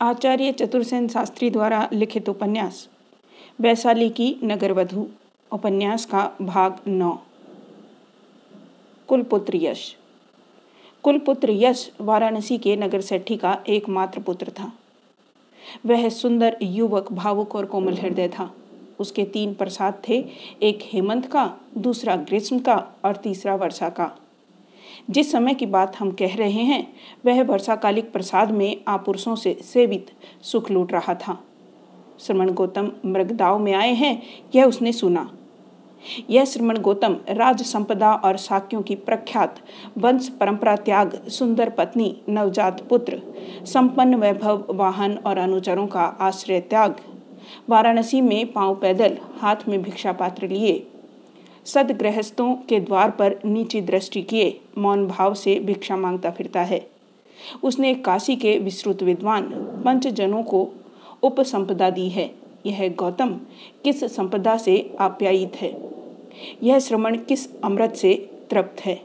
आचार्य चतुर्सेन शास्त्री द्वारा लिखित उपन्यास, वैशाली की नगरवधु, उपन्यास का भाग नौ। कुलपुत्र यश। कुलपुत्र यश वाराणसी के नगर सेठी का एकमात्र पुत्र था। वह सुंदर युवक, भावुक और कोमल हृदय था। उसके तीन प्रसाद थे, एक हेमंत का, दूसरा ग्रीष्म का और तीसरा वर्षा का। जिस समय की बात हम कह रहे हैं, वह वर्षाकालिक प्रसाद में आपुरुषों से सेवित सुख लूट रहा था। श्रमण गौतम मृगदाव में आए हैं, यह उसने सुना। यह श्रमण गौतम राज संपदा और साक्यों की प्रख्यात वंश परंपरा त्याग सुंदर पत्नी नवजात पुत्र, संपन्न वैभव वाहन और अनुचरों का आश्रय त्याग, वाराणसी में पाँव पैदल हाथ में भिक्षा पात्र लिए। सदगृहस्थों के द्वार पर नीची दृष्टि किए, मौन भाव से भिक्षा माँगता फिरता है। उसने काशी के विस्तृत विद्वान पंचजनों को उपसंपदा दी है। यह गौतम किस संपदा से आप्यायित है? यह श्रमण किस अमृत से तृप्त है?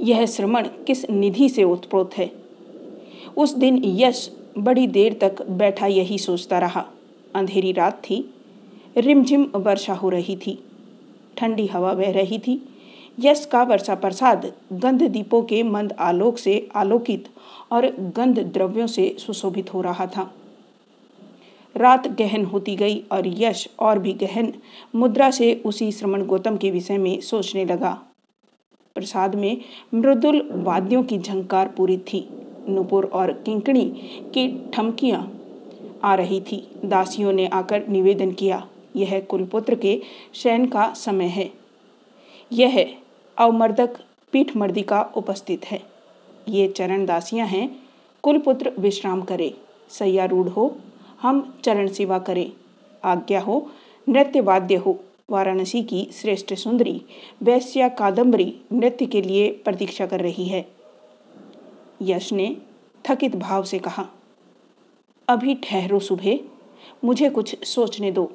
यह श्रमण किस निधि से उत्प्रोत है? उस दिन यश बड़ी देर तक बैठा यही सोचता रहा। अंधेरी रात थी, रिमझिम वर्षा हो रही थी। ठंडी हवा बह रही थी। यश का वर्षा प्रसाद गंध दीपों के मंद आलोक से आलोकित और गंध द्रव्यों से सुशोभित हो रहा था। रात गहन होती गई और यश और भी गहन मुद्रा से उसी श्रमण गौतम के विषय में सोचने लगा। प्रसाद में मृदुल वाद्यों की झंकार पूरी थी। नुपुर और किंकणी की ठमकियाँ आ रही थी। दासियों ने आकर निवेदन किया यह कुलपुत्र के शयन का समय है। यह अवमर्दक पीठ मर्दिका उपस्थित है। ये चरण दासियाँ हैं। कुलपुत्र विश्राम करे। सैयारूढ़ हो। हम चरण सेवा करें। आज्ञा हो। नृत्य वाद्य हो। वाराणसी की श्रेष्ठ सुंदरी वैश्या कादम्बरी नृत्य के लिए प्रतीक्षा कर रही है। यश ने थकित भाव से कहा, अभी ठहरो सुबह। मुझे कुछ सोचने दो।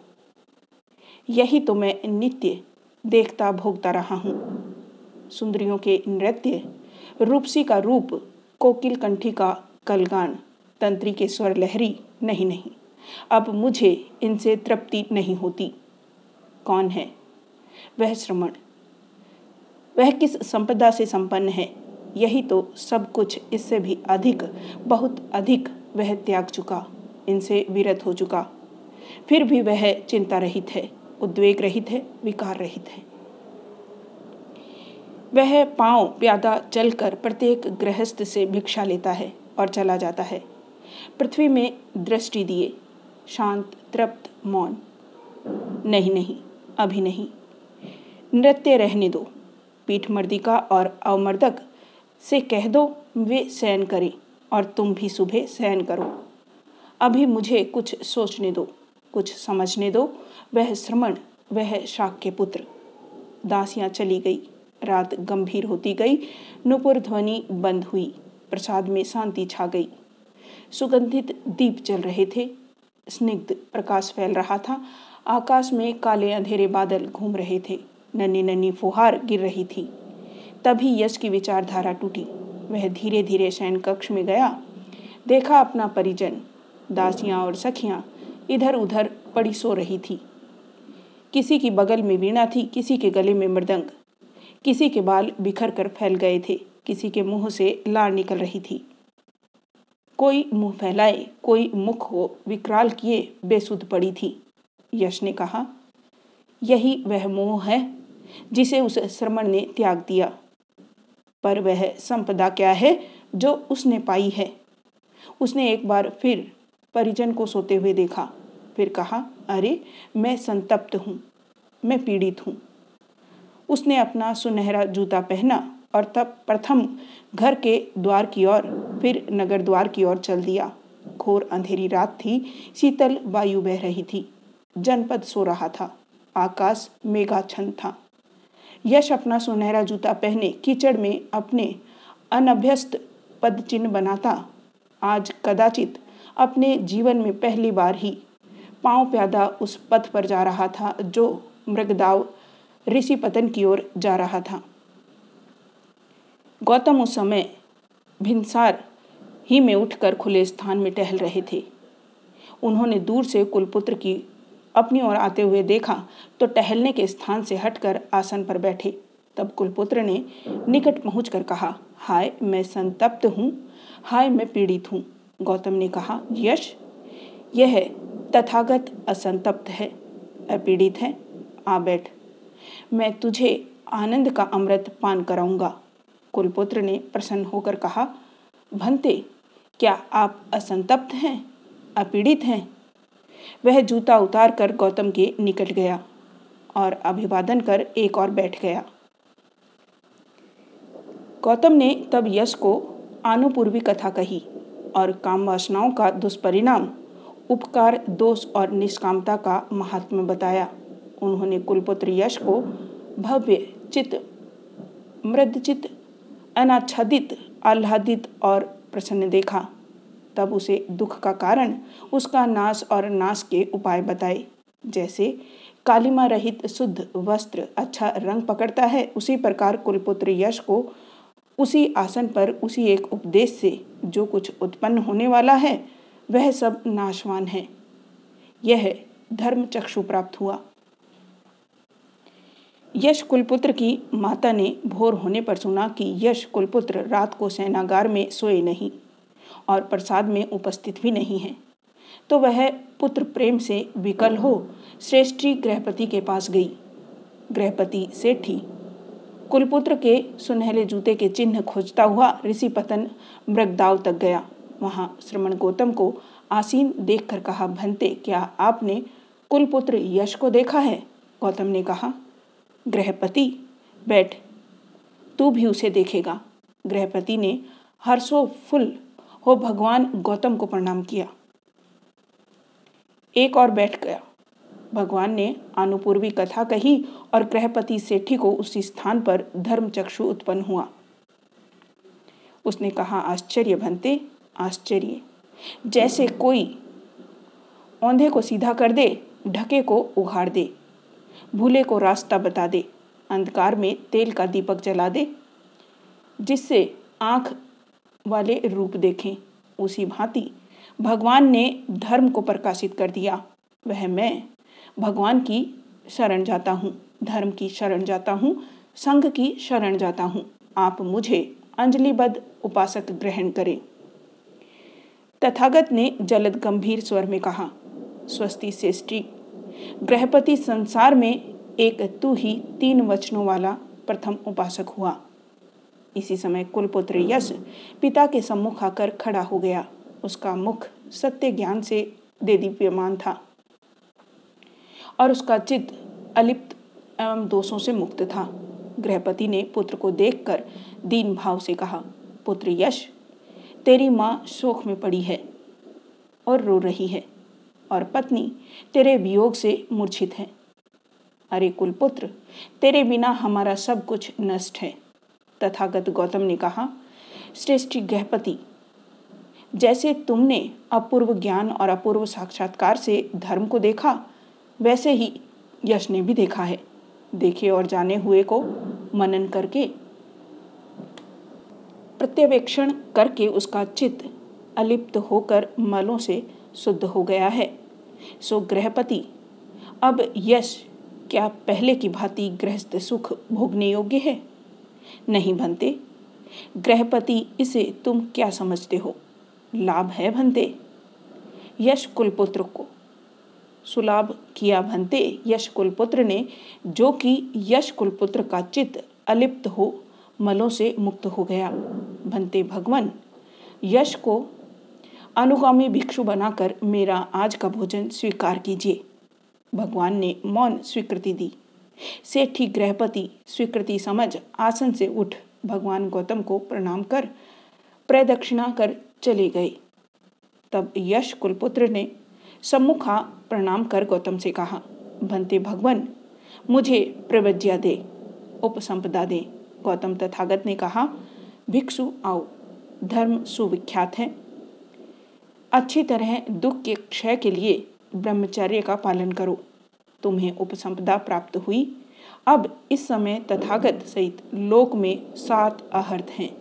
यही तो मैं नित्य देखता भोगता रहा हूँ। सुंदरियों के नृत्य, रूपसी का रूप, कोकिल कंठी का कलगान, तंत्री के स्वर लहरी, नहीं नहीं। अब मुझे इनसे तृप्ति नहीं होती। कौन है? वह श्रमण। वह किस संपदा से संपन्न है? यही तो सब कुछ इससे भी अधिक, बहुत अधिक वह त्याग चुका, इनसे विरत हो चुका। फिर भी वह चिंता रहित है। उद्वेग रहित है विकार रहित है। वह पाँव प्यादा चलकर प्रत्येक गृहस्थ से भिक्षा लेता है और चला जाता है। पृथ्वी में दृष्टि दिए, शांत, तृप्त, मौन। नहीं नहीं, अभी नहीं। नृत्य रहने दो पीठ मर्दिका और अवमर्दक से कह दो, वे शयन करें और तुम भी सुबह शयन करो। अभी मुझे कुछ सोचने दो। कुछ समझने दो। वह श्रमण, वह शाक के पुत्र दासियाँ चली गई। रात गंभीर होती गई। नुपुर ध्वनि बंद हुई। प्रसाद में शांति छा गई। सुगंधित दीप चल रहे थे। स्निग्ध प्रकाश फैल रहा था। आकाश में काले अंधेरे बादल घूम रहे थे। नन्ही नन्ही फुहार गिर रही थी। तभी यश की विचारधारा टूटी। वह धीरे धीरे शयन कक्ष में गया। देखा अपना परिजन। दासियाँ और सखियाँ इधर उधर पड़ी सो रही थी। किसी की बगल में वीणा थी, किसी के गले में मृदंग। किसी के बाल बिखर कर फैल गए थे, किसी के मुँह से लार निकल रही थी। कोई मुँह फैलाए, कोई मुख को विकराल किए, बेसुध पड़ी थी। यश ने कहा, यही वह मोह है, जिसे उस श्रमण ने त्याग दिया। पर वह संपदा क्या है, जो उसने पाई है? उसने एक बार फिर परिजन को सोते हुए देखा। फिर कहा, अरे, मैं संतप्त हूँ, मैं पीड़ित हूँ। उसने अपना सुनहरा जूता पहना और तब प्रथम घर के द्वार की ओर, फिर नगर द्वार की ओर चल दिया। घोर अंधेरी रात थी, शीतल वायु बह रही थी। जनपद सो रहा था, आकाश मेघाछन था। यश अपना सुनहरा जूता पहने कीचड़ में अपने अनभ्यस्त पद चिन्ह बनाता, आज कदाचित अपने जीवन में पहली बार ही पाँव प्यादा उस पथ पर जा रहा था, जो मृगदाव ऋषि पतन की ओर जा रहा था। गौतम उस समय भिनसार ही में उठकर खुले स्थान में टहल रहे थे। उन्होंने दूर से कुलपुत्र की अपनी ओर आते हुए देखा तो टहलने के स्थान से हटकर आसन पर बैठे। तब कुलपुत्र ने निकट पहुंचकर कहा, हाय, मैं संतप्त हूँ, हाय, मैं पीड़ित हूँ। गौतम ने कहा, यश, यह तथागत असंतप्त है, अपीड़ित है। आ बैठ। मैं तुझे आनंद का अमृत पान कराऊँगा। कुलपुत्र ने प्रसन्न होकर कहा, भंते, क्या आप असंतप्त हैं, अपीड़ित हैं? वह जूता उतार कर गौतम के निकट गया और अभिवादन कर एक और बैठ गया। गौतम ने तब यश को आनुपूर्वी कथा कही और काम वासनाओं का दुष्परिणाम उपकार, दोष और निष्कामता का महात्मा बताया। उन्होंने कुलपुत्र यश को भव्य चित्त मृदचित अनाच्छादित, आह्लादित और प्रसन्न देखा। तब उसे दुख का कारण उसका नाश और नाश के उपाय बताए। जैसे कालिमा रहित शुद्ध वस्त्र अच्छा रंग पकड़ता है, उसी प्रकार कुलपुत्र यश को उसी आसन पर, उसी एक उपदेश से जो कुछ उत्पन्न होने वाला है वह सब नाशवान है। यह धर्म चक्षु प्राप्त हुआ। यश कुलपुत्र की माता ने भोर होने पर सुना कि यश कुलपुत्र रात को सेनागार में सोए नहीं और प्रसाद में उपस्थित भी नहीं है। तो वह पुत्र प्रेम से विकल हो श्रेष्ठी गृहपति के पास गई। गृहपति सेठी। कुलपुत्र के सुनहले जूते के चिन्ह खोजता हुआ ऋषि पतन मृगदाव तक गया। वहाँ श्रमण गौतम को आसीन देखकर कहा, भंते, क्या आपने कुलपुत्र यश को देखा है? गौतम ने कहा, गृहपति, बैठ, तू भी उसे देखेगा। गृहपति ने हर्षो फुल हो भगवान गौतम को प्रणाम किया। एक और बैठ गया। भगवान ने अनुपूर्वी कथा कही और गृहपति सेठी को उसी स्थान पर धर्म चक्षु उत्पन्न हुआ। उसने कहा, आश्चर्य, भंते आश्चर्य। जैसे कोई औंधे को सीधा कर दे, ढके को उघाड़ दे, भूले को रास्ता बता दे, अंधकार में तेल का दीपक जला दे, जिससे आँख वाले रूप देखें, उसी भांति भगवान ने धर्म को प्रकाशित कर दिया। वह मैं भगवान की शरण जाता हूँ, धर्म की शरण जाता हूँ, संघ की शरण जाता हूँ। आप मुझे अंजलिबद्ध उपासक ग्रहण करें। तथागत ने जलद गंभीर स्वर में कहा, स्वस्ति श्रेष्ठी गृहपति संसार में एक तू ही तीन वचनों वाला प्रथम उपासक हुआ। इसी समय कुलपुत्र यश पिता के सम्मुख आकर खड़ा हो गया। उसका मुख सत्य ज्ञान से दे दीप्यमान था और उसका चित्त अलिप्त एवं दोषों से मुक्त था। गृहपति ने पुत्र को देखकर दीन भाव से कहा, पुत्र यश तेरी माँ शोक में पड़ी है और रो रही है और पत्नी तेरे वियोग से मूर्छित है। अरे कुलपुत्र, तेरे बिना हमारा सब कुछ नष्ट है, तथागत गौतम ने कहा। श्रेष्ठ गहपति, जैसे तुमने अपूर्व ज्ञान और अपूर्व साक्षात्कार से धर्म को देखा, वैसे ही यश ने भी देखा है। देखे और जाने हुए को मनन करके प्रत्यवेक्षण करके उसका चित्त अलिप्त होकर मलों से शुद्ध हो गया है। सो गृहपति, अब यश क्या पहले की भांति गृहस्थ सुख भोगने योग्य है? नहीं भंते। गृहपति, इसे तुम क्या समझते हो? लाभ है भनते यश कुलपुत्र को। सुलाभ किया भनते यश कुलपुत्र ने, जो कि यश कुलपुत्र का चित्त अलिप्त हो मलों से मुक्त हो गया। भंते भगवान, यश को अनुगामी भिक्षु बनाकर मेरा आज का भोजन स्वीकार कीजिए। भगवान ने मौन स्वीकृति दी। सेठी गृहपति स्वीकृति समझ आसन से उठ भगवान गौतम को प्रणाम कर प्रदक्षिणा कर चले गए। तब यश कुलपुत्र ने सम्मुखा प्रणाम कर गौतम से कहा भंते भगवान, मुझे प्रवज्ञा दे, उपसंपदा दे। गौतम तथागत ने कहा, भिक्षु आओ, धर्म सुविख्यात है। अच्छी तरह दुख के क्षय के लिए ब्रह्मचर्य का पालन करो। तुम्हें उपसंपदा प्राप्त हुई। अब इस समय तथागत सहित लोक में सात अहर्थ हैं।